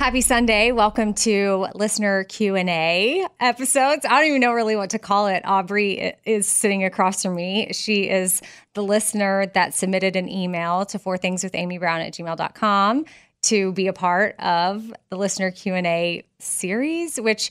Happy Sunday. Welcome to listener Q&A episodes. I don't even know really what to call it. Aubrey is sitting across from me. She is the listener that submitted an email to four things with Amy Brown at gmail.com to be a part of the listener Q&A series, which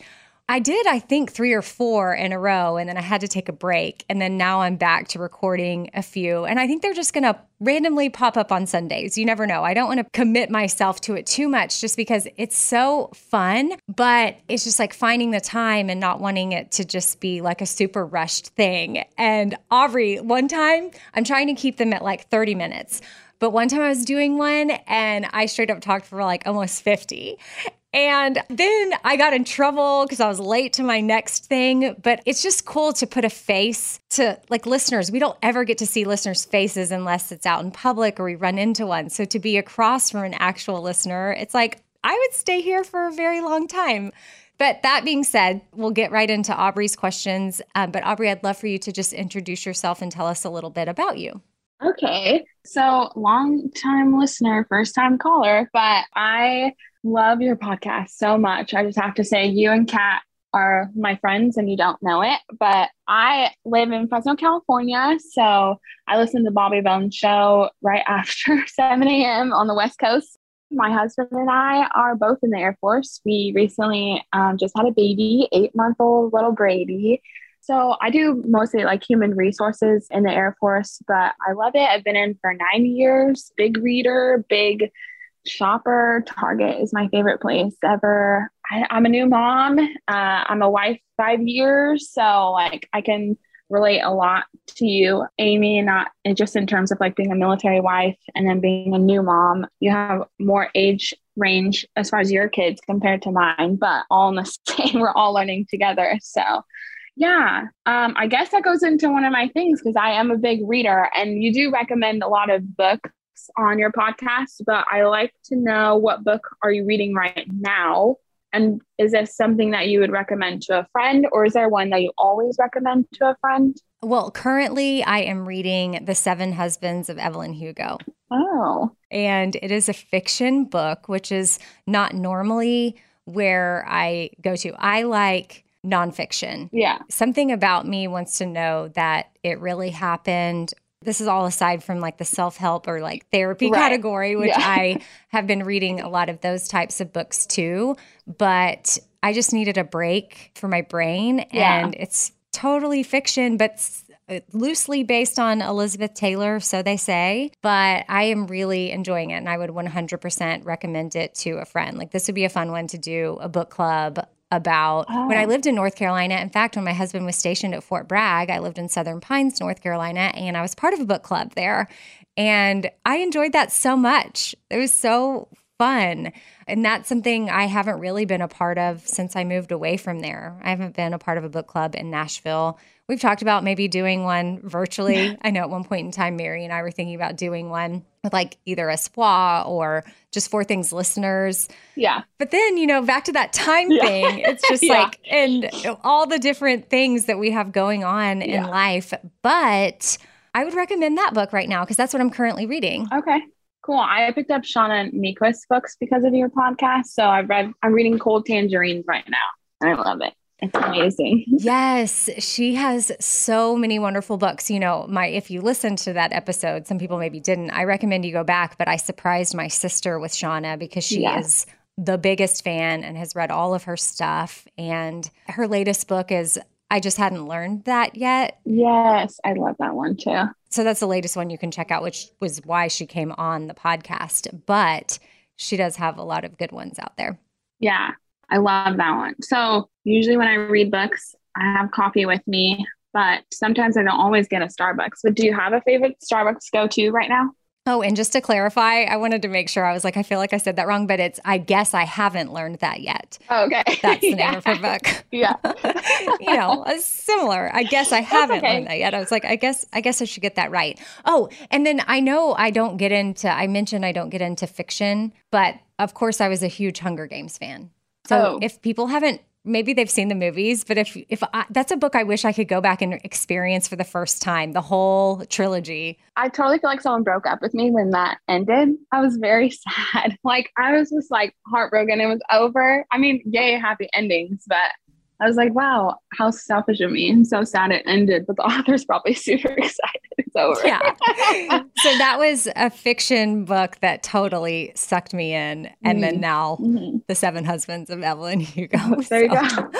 I did, I think, three or four in a row, and then I had to take a break. And then now I'm back to recording a few. And I think they're just going to randomly pop up on Sundays. You never know. I don't want to commit myself to it too much just because it's so fun, but it's just like finding the time and not wanting it to just be like a super rushed thing. And Aubrey, one time, I'm trying to keep them at like 30 minutes. But one time I was doing one and I straight up talked for like almost 50. And then I got in trouble because I was late to my next thing. But it's just cool to put a face to like listeners. We don't ever get to see listeners' faces unless it's out in public or we run into one. So to be across from an actual listener, it's like I would stay here for a very long time. But that being said, we'll get right into Aubrey's questions. Um, but Aubrey, I'd love for you to just introduce yourself and tell us a little bit about you. Okay. So, long time listener, first time caller, but I love your podcast so much. I just have to say, you and Kat are my friends and you don't know it, but I live in Fresno, California. So, I listen to Bobby Bones show right after 7 a.m. on the West Coast. My husband and I are both in the Air Force. We recently um, just had a baby, eight month old little Grady. So I do mostly like human resources in the Air Force, but I love it. I've been in for nine years. Big reader, big shopper. Target is my favorite place ever. I, am a new mom. Uh, I'm a wife five years, so like I can relate a lot to you, Amy, not just in terms of like being a military wife and then being a new mom. You have more age range as far as your kids compared to mine, but all in the same. We're all learning together. So yeah, um, I guess that goes into one of my things because I am a big reader, and you do recommend a lot of books on your podcast. But I like to know what book are you reading right now, and is this something that you would recommend to a friend, or is there one that you always recommend to a friend? Well, currently I am reading The Seven Husbands of Evelyn Hugo. Oh, and it is a fiction book, which is not normally where I go to. I like nonfiction. Yeah. Something about me wants to know that it really happened this is all aside from like the self help or like therapy Right. category, which Yeah. I have been reading a lot of those types of books too. But I just needed a break for my brain. Yeah. And it's totally fiction, but loosely based on Elizabeth Taylor, so they say. But I am really enjoying it. And I would 100% recommend it to a friend. Like, this would be a fun one to do a book club about when I Oh. lived in North Carolina. In fact, when my husband was stationed at Fort Bragg, I lived in Southern Pines, North Carolina, and I was part of a book club there. And I enjoyed that so much. It was so fun. And that's something I haven't really been a part of since I moved away from there. I haven't been a part of a book club in Nashville. We've talked about maybe doing one virtually. I know at one point in time, Mary and I were thinking about doing one like either a SPA or just for things listeners. Yeah. But then, you know, back to that time Yeah. thing, it's just Yeah. like, and all the different things that we have going on in life. But I would recommend that book right now because that's what I'm currently reading. Okay. Cool. I picked up Shauna Niequist books because of your podcast. So I've read, I'm reading Cold Tangerines right now. And I love it. It's amazing. Yes, she has so many wonderful books. You know, my if you listen to that episode, some people maybe didn't. I recommend you go back, but I surprised my sister with Shauna because she Yes. is the biggest fan and has read all of her stuff. And her latest book is I just hadn't learned that yet. Yes. I love that one too. So that's the latest one you can check out, which was why she came on the podcast. But she does have a lot of good ones out there. Yeah. I love that one. So usually when I read books, I have coffee with me, but sometimes I don't always get a Starbucks. But do you have a favorite Starbucks go to right now? Oh, and just to clarify, I wanted to make sure I was like, I feel like I said that wrong, but it's I guess I haven't learned that yet. Oh, okay. That's the name of her book. Yeah. you know, a similar. I guess I haven't okay. learned that yet. I was like, I guess I guess I should get that right. Oh, and then I know I don't get into I mentioned I don't get into fiction, but of course I was a huge Hunger Games fan. So Oh. if people haven't maybe they've seen the movies, but if if I, that's a book I wish I could go back and experience for the first time, the whole trilogy. I totally feel like someone broke up with me when that ended. I was very sad. Like I was just like heartbroken. It was over. I mean, yay, happy endings, but I was like, wow, how selfish of me. I'm so sad it ended, but the author's probably super excited it's over. Yeah. so that was a fiction book that totally sucked me in. And then Mm. now Mhm. the seven husbands of Evelyn Hugo. There you So, go.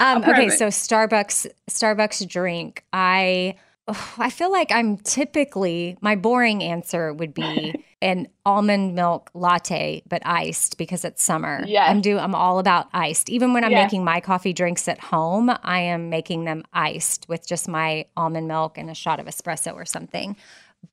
Um, okay, so Starbucks, Starbucks drink. I, oh, I feel like I'm typically my boring answer would be an almond milk latte, but iced because it's summer. Yes. I'm do. I'm all about iced. Even when I'm making my coffee drinks at home, I am making them iced with just my almond milk and a shot of espresso or something.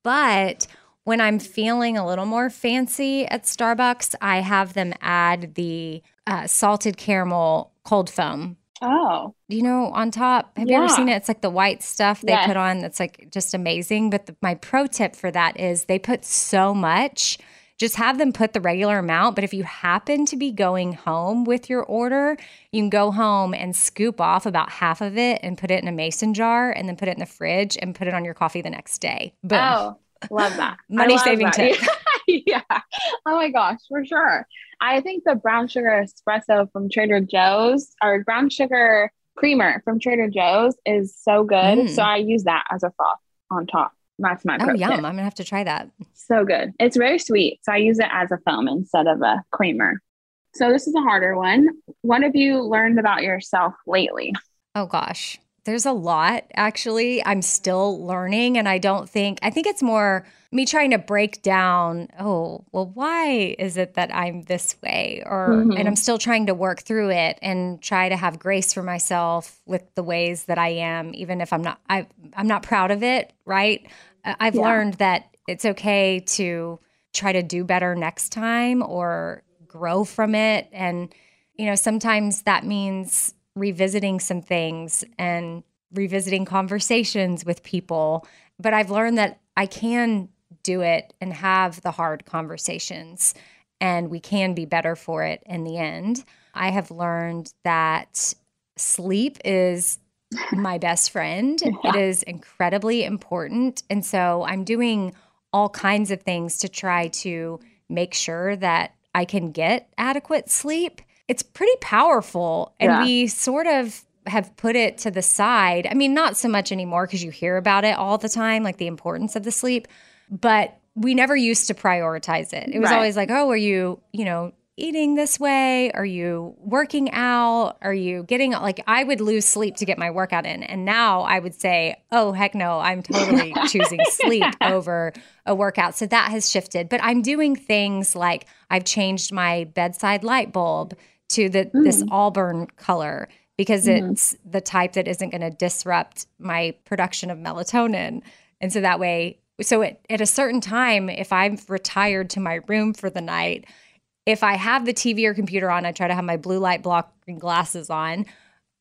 But when I'm feeling a little more fancy at Starbucks, I have them add the uh, salted caramel cold foam. Oh, You know, on top. Have you ever seen it? It's like the white stuff they Yes. put on that's like just amazing. But the, my pro tip for that is they put so much. Just have them put the regular amount. But if you happen to be going home with your order, you can go home and scoop off about half of it and put it in a mason jar and then put it in the fridge and put it on your coffee the next day. Boom. oh, love that. Money love saving that. tip. yeah. Oh my gosh, for sure. I think the brown sugar espresso from Trader Joe's or brown sugar creamer from Trader Joe's is so good. Mm. So I use that as a froth on top. That's my Oh, yum. tip. I'm going to have to try that. So good. It's very sweet. So I use it as a foam instead of a creamer. So this is a harder one. What have you learned about yourself lately? Oh gosh, there's a lot actually. I'm still learning, and I don't think, I think it's more me trying to break down, oh, well, why is it that I'm this way? Or, Mhm. and I'm still trying to work through it and try to have grace for myself with the ways that I am, even if I'm not, I, I'm not proud of it, right? I've Yeah. learned that it's okay to try to do better next time or grow from it. And, you know, sometimes that means revisiting some things and revisiting conversations with people. But I've learned that I can do it and have the hard conversations, and we can be better for it in the end. I have learned that sleep is my best friend. Yeah. It is incredibly important. And so I'm doing all kinds of things to try to make sure that I can get adequate sleep. It's pretty powerful. And Yeah. we sort of have put it to the side. I mean, not so much anymore because you hear about it all the time, like the importance of the sleep, but we never used to prioritize it. It was Right. always like, oh, are you, you know, eating this way? Are you working out? Are you getting like I would lose sleep to get my workout in. And now I would say, oh, heck no, I'm totally choosing sleep over a workout. So that has shifted. But I'm doing things like I've changed my bedside light bulb to the this mm. auburn color because mm-hmm. it's the type that isn't going to disrupt my production of melatonin. And so that way, so at, at a certain time, if I'm retired to my room for the night, if I have the TV or computer on, I try to have my blue light blocking glasses on,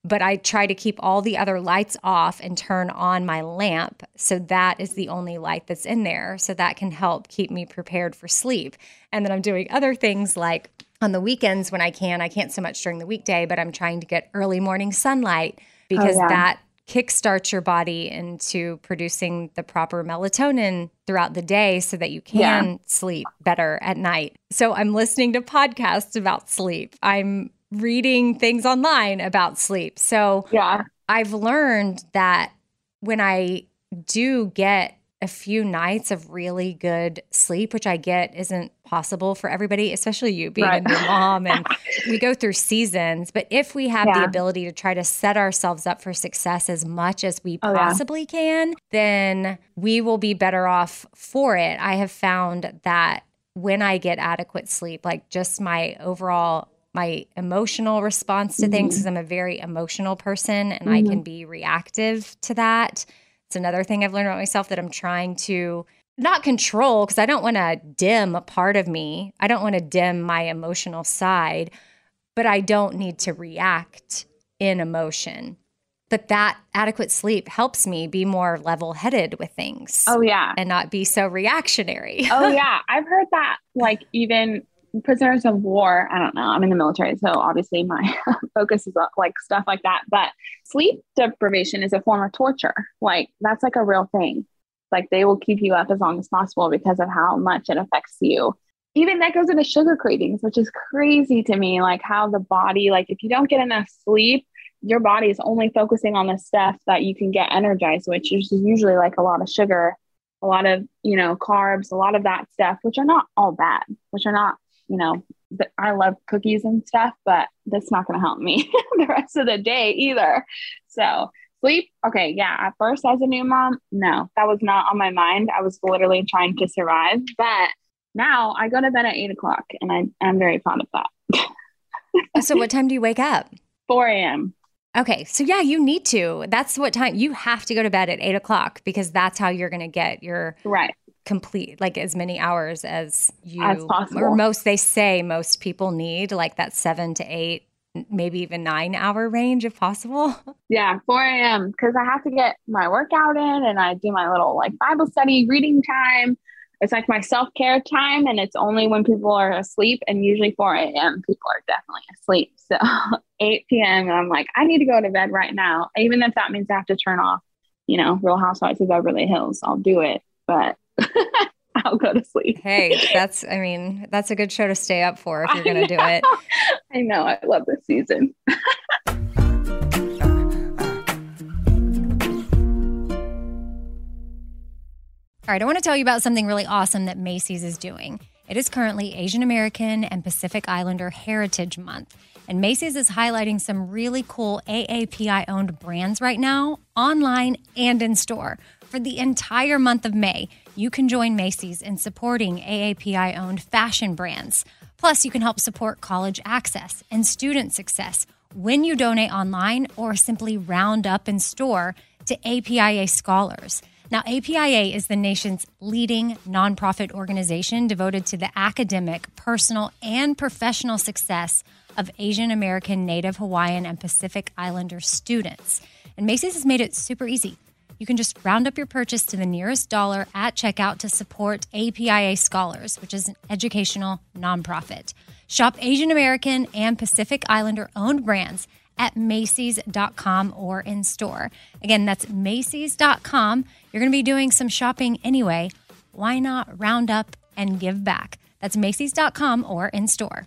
but I try to keep all the other lights off and turn on my lamp. So that is the only light that's in there. So that can help keep me prepared for sleep. And then I'm doing other things like on the weekends when I can. I can't so much during the weekday, but I'm trying to get early morning sunlight oh, because yeah. that kickstarts your body into producing the proper melatonin throughout the day so that you can Yeah. sleep better at night. So I'm listening to podcasts about sleep. I'm reading things online about sleep. So Yeah. I've learned that when I do get a few nights of really good sleep, which I get isn't possible for everybody, especially you being Right. a new mom and we go through seasons. But if we have the ability to try to set ourselves up for success as much as we Oh, yeah. possibly can, then we will be better off for it. I have found that when I get adequate sleep, like just my overall my emotional response to things Mm-hmm. because I'm a very emotional person and I can be reactive to that. It's another thing I've learned about myself that I'm trying to not control because I don't want to dim a part of me. I don't want to dim my emotional side, but I don't need to react in emotion. But that adequate sleep helps me be more level headed with things Oh yeah. and not be so reactionary. oh yeah. I've heard that like even prisoners of war. I don't know. I'm in the military, so obviously my focus is on like stuff like that. But sleep deprivation is a form of torture. Like that's like a real thing. Like they will keep you up as long as possible because of how much it affects you. Even that goes into sugar cravings, which is crazy to me. Like how the body, like if you don't get enough sleep, your body is only focusing on the stuff that you can get energized, which is usually like a lot of sugar, a lot of, you know, carbs, a lot of that stuff, which are not all bad, which are not, you know, I love cookies and stuff, but that's not going to help me the rest of the day either. So, sleep, okay, yeah. At first, as a new mom, no, that was not on my mind. I was literally trying to survive. But now I go to bed at eight o'clock and I, I'm very proud of that. Oh, so, what time do you wake up? 4 a.m. Okay, so yeah, you need to. That's what time you have to go to bed at eight o'clock because that's how you're going to get your Right. Complete, like as many hours as you As possible. or most. They say most people need like that seven to eight, maybe even nine hour range if possible. Yeah, 4 a.m. because I have to get my workout in and I do my little like Bible study reading time. It's like my self care time, and it's only when people are asleep. And usually 4 a.m., people are definitely asleep. So 8 p.m., and I'm like, I need to go to bed right now. Even if that means I have to turn off, you know, Real Housewives of Beverly Hills, I'll do it. But I'll go to sleep. hey, that's I mean that's a good show to stay up for if you're going to do it. I know. I love this season. All right, I want to tell you about something really awesome that Macy's is doing. It is currently Asian American and Pacific Islander Heritage Month. And Macy's is highlighting some really cool AAPI owned brands right now, online and in store. For the entire month of May, you can join Macy's in supporting AAPI owned fashion brands. Plus, you can help support college access and student success when you donate online or simply round up in store to APIA scholars. Now, APIA is the nation's leading nonprofit organization devoted to the academic, personal, and professional success of Asian American, Native Hawaiian, and Pacific Islander students. And Macy's has made it super easy. You can just round up your purchase to the nearest dollar at checkout to support APIA Scholars, which is an educational nonprofit. Shop Asian American and Pacific Islander owned brands at Macy's.com or in store. Again, that's Macy's.com. You're going to be doing some shopping anyway. Why not round up and give back? That's Macy's.com or in store.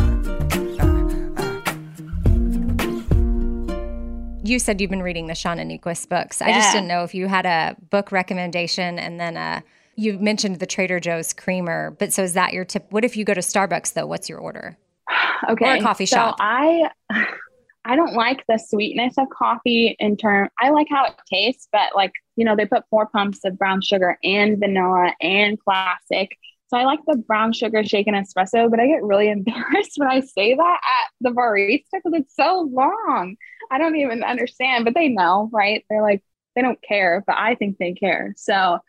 you said you've been reading the Shauna Niequist books. I just didn't know if you had a book recommendation and then uh, you mentioned the Trader Joe's creamer. But so is that your tip? What if you go to Starbucks though? What's your order? Okay. Or a coffee so shop. I I don't like the sweetness of coffee in term I like how it tastes, but like, you know, they put four pumps of brown sugar and vanilla and classic. So I like the brown sugar shaken espresso, but I get really embarrassed when I say that at the barista because it's so long. I don't even understand, but they know, right? They're like, they don't care, but I think they care. So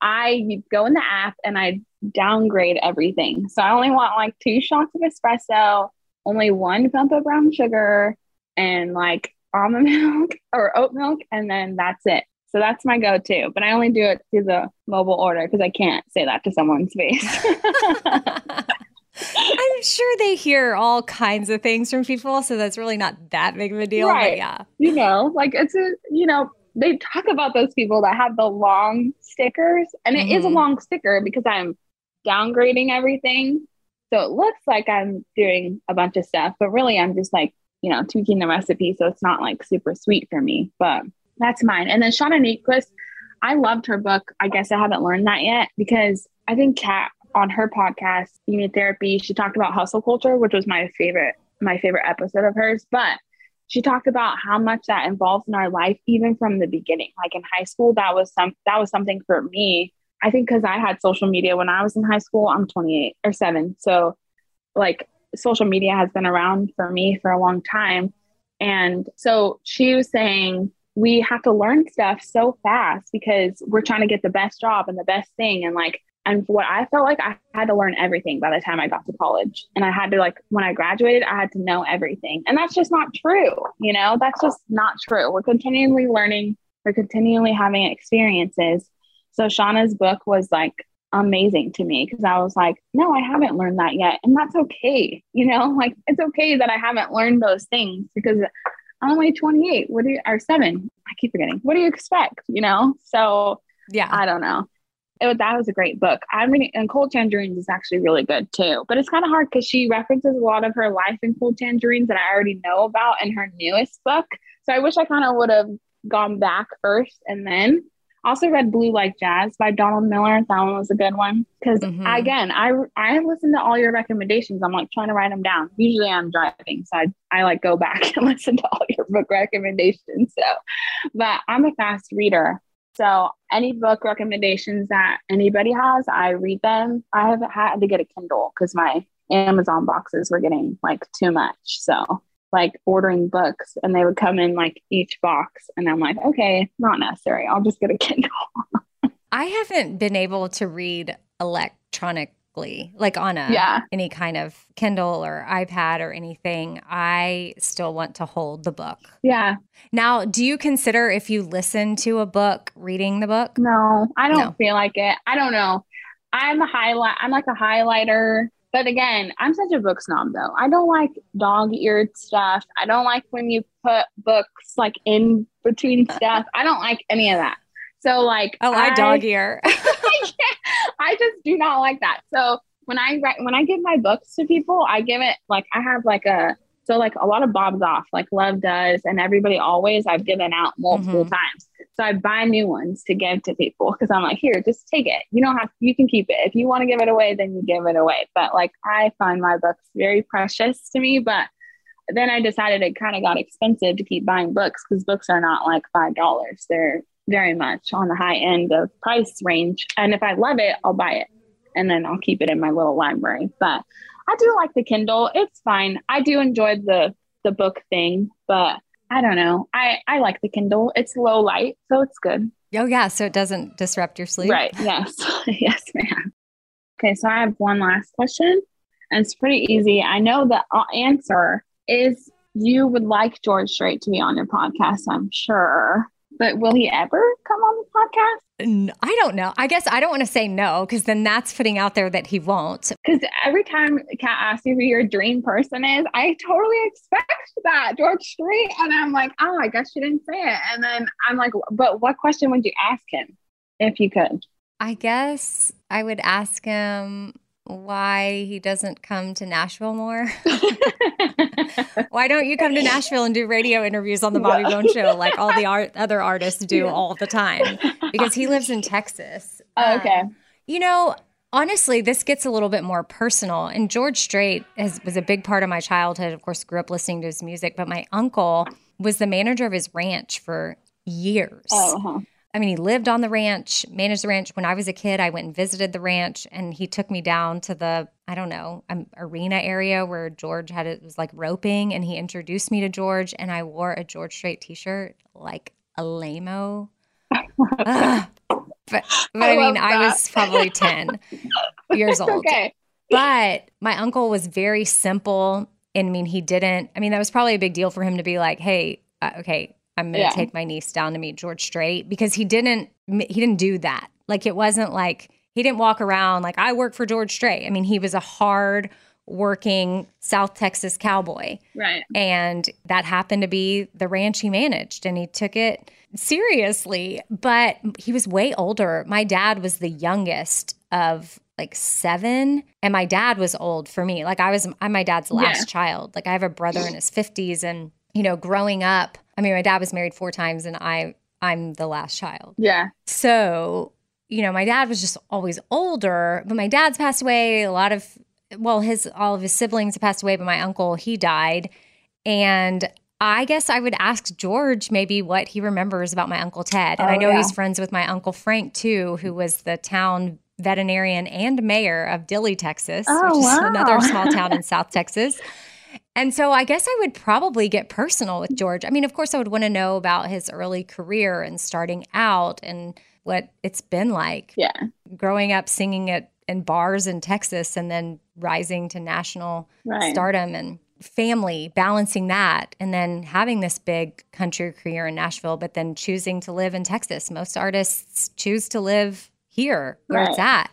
I go in the app and I downgrade everything. So I only want like two shots of espresso, only one pump of brown sugar, and like almond milk or oat milk, and then that's it. So that's my go to. But I only do it through the mobile order because I can't say that to someone's face. I'm sure they hear all kinds of things from people, so that's really not that big of a deal. Right. But yeah. you know, like it's a, you know, they talk about those people that have the long stickers, and it is a Mhm. long sticker because I'm downgrading everything. So it looks like I'm doing a bunch of stuff, but really I'm just like you know, tweaking the recipe. So it's not like super sweet for me, but that's mine. And then Shauna Niequist, I loved her book. I guess I haven't learned that yet because I think Kat on her podcast, You Need Therapy, she talked about hustle culture, which was my favorite, my favorite episode of hers. But she talked about how much that involves in our life, even from the beginning. Like in high school, that was some that was something for me. I think because I had social media when I was in high school. I'm 28 or seven, so like social media has been around for me for a long time. And so she was saying we have to learn stuff so fast because we're trying to get the best job and the best thing. And like, and what I felt like I had to learn everything by the time I got to college. And I had to, like, when I graduated, I had to know everything. And that's just not true. You know, that's just not true. We're continually learning, we're continually having experiences. So Shauna's book was like amazing to me because I was like, no, I haven't learned that yet. And that's okay. You know, like it's okay that I haven't learned those things because I'm only 28. What do you, or seven? I keep forgetting. What do you expect? You know? So yeah, I don't know. It, was, that was a great book. I'm reading, and Cold Tangerines is actually really good too. But it's kind of hard because she references a lot of her life in Cold Tangerines that I already know about in her newest book. So I wish I kind of would have gone back first and then also read Blue Like Jazz by Donald Miller. That one was a good one because mm-hmm. again, I I listened to all your recommendations. I'm like trying to write them down. Usually I'm driving, so I I like go back and listen to all your book recommendations. So, but I'm a fast reader. So any book recommendations that anybody has, I read them. I have had to get a Kindle because my Amazon boxes were getting like too much. So like ordering books and they would come in like each box and I'm like, okay, not necessary. I'll just get a Kindle. I haven't been able to read electronically, like on a yeah. any kind of Kindle or iPad or anything. I still want to hold the book. Yeah. Now, do you consider if you listen to a book, reading the book? No, I don't no. feel like it. I don't know. I'm a highlight. I'm like a highlighter but again, I'm such a book snob though. I don't like dog eared stuff. I don't like when you put books like in between stuff. I don't like any of that. So like Oh, I, I dog ear. I just do not like that. So when I write when I give my books to people, I give it like I have like a so like a lot of Bob Goff's, like Love does, and everybody always I've given out multiple mm-hmm. times. So I buy new ones to give to people because I'm like, here, just take it. You don't have you can keep it. If you want to give it away, then you give it away. But like I find my books very precious to me. But then I decided it kind of got expensive to keep buying books because books are not like five dollars. They're very much on the high end of price range. And if I love it, I'll buy it and then I'll keep it in my little library. But I do like the Kindle. It's fine. I do enjoy the the book thing, but I don't know. I I like the Kindle. It's low light, so it's good. Oh yeah, so it doesn't disrupt your sleep. Right. Yes. yes, ma'am. Okay, so I have one last question, and it's pretty easy. I know the uh, answer is you would like George Strait to be on your podcast. I'm sure. But will he ever come on the podcast? I don't know. I guess I don't want to say no because then that's putting out there that he won't. Because every time Kat asks you who your dream person is, I totally expect that George Strait, and I'm like, oh, I guess she didn't say it. And then I'm like, but what question would you ask him if you could? I guess I would ask him why he doesn't come to Nashville more. why don't you come to Nashville and do radio interviews on the Bobby Bone show like all the art- other artists do yeah. all the time? Because he lives in Texas. Oh, okay. Um, you know, honestly, this gets a little bit more personal. And George Strait has, was a big part of my childhood. Of course, grew up listening to his music, but my uncle was the manager of his ranch for years. Oh, uh-huh. I mean, he lived on the ranch, managed the ranch. When I was a kid, I went and visited the ranch, and he took me down to the I don't know um, arena area where George had it was like roping, and he introduced me to George, and I wore a George Strait T-shirt like a lameo. but, but I, I mean, that. I was probably ten years old. Okay. But my uncle was very simple. And I mean, he didn't. I mean, that was probably a big deal for him to be like, "Hey, uh, okay, I'm going to yeah. take my niece down to meet George Strait because he didn't he didn't do that. Like it wasn't like he didn't walk around like I work for George Strait. I mean, he was a hard working South Texas cowboy. Right. And that happened to be the ranch he managed and he took it seriously, but he was way older. My dad was the youngest of like seven, and my dad was old for me. Like I was, I'm my dad's last Yeah. child. Like I have a brother in his 50s, and you know, growing up, I mean, my dad was married four times, and I, I'm the last child. Yeah. So, you know, my dad was just always older, but my dad's passed away. A lot of, well, his, all of his siblings have passed away, but my uncle, he died. And I guess I would ask George maybe what he remembers about my Uncle Ted. And I Oh, know yeah. he's friends with my Uncle Frank too, who was the town veterinarian and mayor of Dilly, Texas, Oh, which is wow. another small town in South Texas. And so I guess I would probably get personal with George. I mean, of course, I would want to know about his early career and starting out and what it's been like Yeah. growing up singing at in bars in Texas and then rising to national Right. stardom and family, balancing that, and then having this big country career in Nashville, but then choosing to live in Texas. Most artists choose to live here where it's at.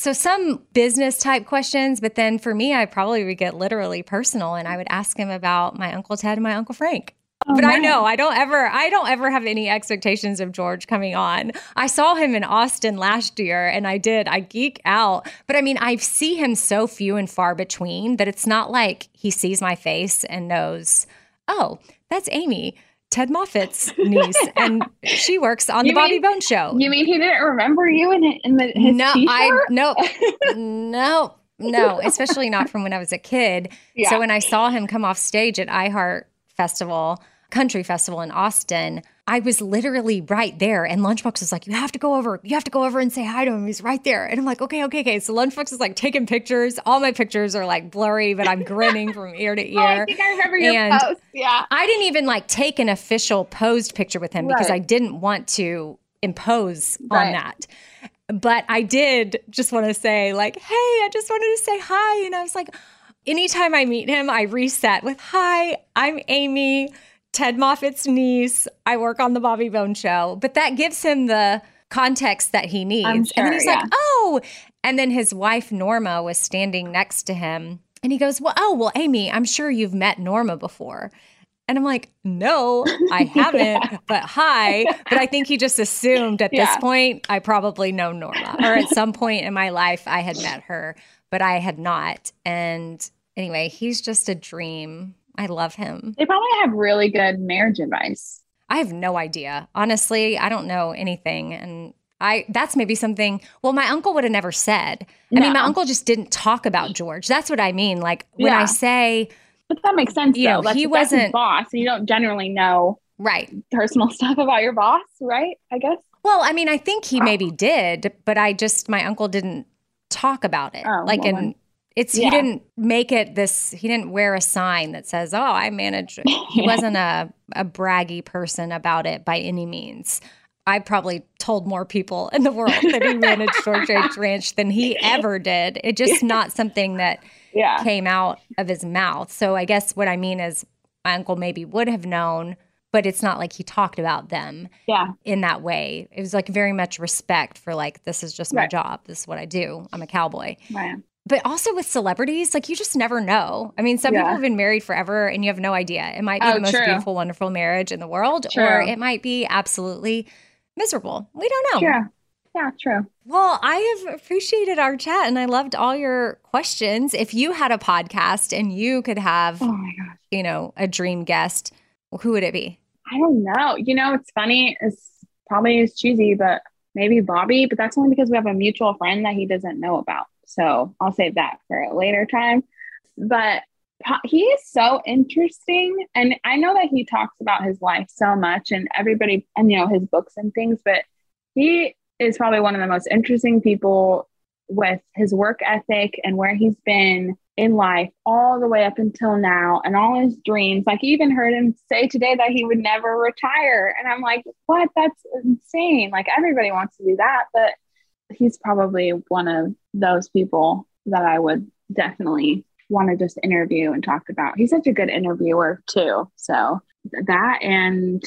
So some business type questions, but then for me, I probably would get literally personal and I would ask him about my Uncle Ted and my Uncle Frank. Oh, but I know I don't ever I don't ever have any expectations of George coming on. I saw him in Austin last year and I did. I geek out. But I mean, I see him so few and far between that it's not like he sees my face and knows, "Oh, that's Amy, Ted Moffat's niece and she works on You the Bobby mean- Bone show." You mean he didn't remember you in, in the, his no, t-shirt? I no, no, no. Especially not from when I was a kid. Yeah. So when I saw him come off stage at iHeart Festival, Country Festival in Austin, I was literally right there. And Lunchbox was like, "You have to go over. You have to go over and say hi to him. He's right there." And I'm like, "Okay, okay, okay." So Lunchbox is like taking pictures. All my pictures are like blurry, but I'm grinning from ear to Oh, I ear. think I remember your And- post. Yeah. I didn't even like take an official posed picture with him because I didn't want to impose on that. But I did just want to say, like, hey, I just wanted to say hi. And I was like, anytime I meet him, I reset with, hi, I'm Amy, Ted Moffat's niece. I work on the Bobby Bone show. But that gives him the context that he needs. and then he's yeah. like, oh. And then his wife, Norma, was standing next to him. And he goes, well, oh, well, Amy, I'm sure you've met Norma before. And I'm like, no, I haven't, but hi. But I think he just assumed at this point, I probably know Norma, or at some point in my life, I had met her, but I had not. And anyway, he's just a dream. I love him. They probably have really good marriage advice. I have no idea. Honestly, I don't know anything. And I that's maybe something well, my uncle would have never said. I mean, my uncle just didn't talk about George. That's what I mean. Like when I say, But that makes sense, You though. know, That's, he that's wasn't- boss. You don't generally know right, personal stuff about your boss, right? I guess. Well, I mean, I think he maybe did, but I just my uncle didn't talk about it. Oh, like, well, and it's he didn't make it this. He didn't wear a sign that says, "Oh, I manage." He wasn't a a braggy person about it by any means. I probably told more people in the world that he managed George H. Ranch than he ever did. It just not something that Yeah. came out of his mouth. So I guess what I mean is my uncle maybe would have known, but it's not like he talked about them Yeah. in that way. It was like very much respect for like this is just my Right. job. This is what I do. I'm a cowboy. Right. But also with celebrities, like you just never know. I mean, some Yeah. people have been married forever and you have no idea. It might be Oh, the most true. beautiful, wonderful marriage in the world, or it might be absolutely miserable. We don't know. Yeah. Yeah, true. Well, I have appreciated our chat and I loved all your questions. If you had a podcast and you could have, Oh my gosh. you know, a dream guest, who would it be? I don't know. You know, it's funny. It's probably is cheesy, but maybe Bobby. But that's only because we have a mutual friend that he doesn't know about. So I'll save that for a later time. But he is so interesting, and I know that he talks about his life so much, and everybody, and you know his books and things. But he is probably one of the most interesting people with his work ethic and where he's been in life all the way up until now and all his dreams. Like, even heard him say today that he would never retire. And I'm like, what? That's insane. Like, everybody wants to do that. But he's probably one of those people that I would definitely want to just interview and talk about. He's such a good interviewer, too. So, that and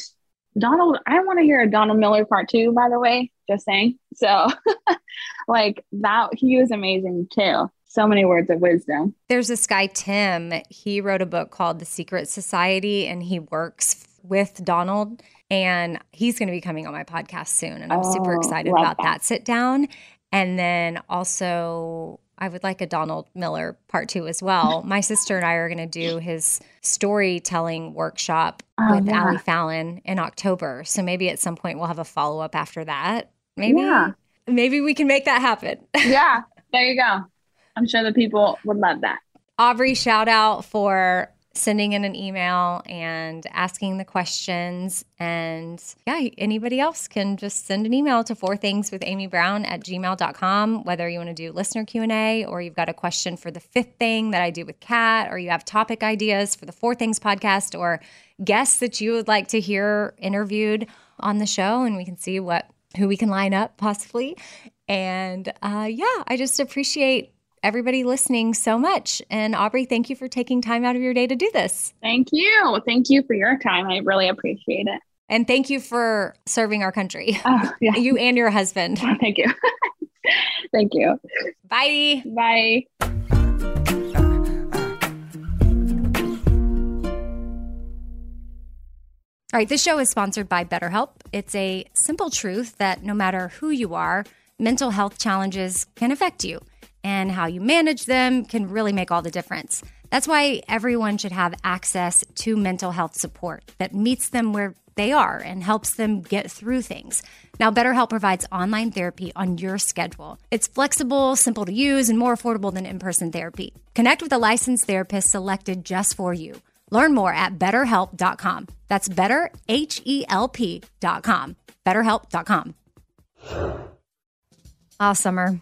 Donald, I want to hear a Donald Miller part two, by the way, just saying. So, like that, he was amazing too. So many words of wisdom. There's this guy, Tim. He wrote a book called The Secret Society and he works with Donald. And he's going to be coming on my podcast soon. And I'm super Oh, excited love about that. that sit down. And then also, I would like a Donald Miller part two as well. My sister and I are going to do his storytelling workshop Oh, with yeah. Ali Fallon in October. So maybe at some point we'll have a follow up after that. Maybe, Yeah. maybe we can make that happen. yeah, there you go. I'm sure the people would love that. Aubrey, shout out for sending in an email and asking the questions. And yeah, anybody else can just send an email to four things with Amy Brown at gmail.com, whether you want to do listener Q&A or you've got a question for the fifth thing that I do with Kat, or you have topic ideas for the Four Things podcast or guests that you would like to hear interviewed on the show. And we can see what who we can line up possibly. And uh, yeah, I just appreciate everybody listening so much. And Aubrey, thank you for taking time out of your day to do this. Thank you. Thank you for your time. I really appreciate it. And thank you for serving our country, Oh, yeah. you and your husband. Thank you. Thank you. Bye. Bye. All right, this show is sponsored by BetterHelp. It's a simple truth that no matter who you are, mental health challenges can affect you, and how you manage them can really make all the difference. That's why everyone should have access to mental health support that meets them where they are and helps them get through things. Now, BetterHelp provides online therapy on your schedule. It's flexible, simple to use, and more affordable than in person therapy. Connect with a licensed therapist selected just for you. Learn more at betterhelp.com. That's better, H E L P.com. Betterhelp.com. Ah, summer,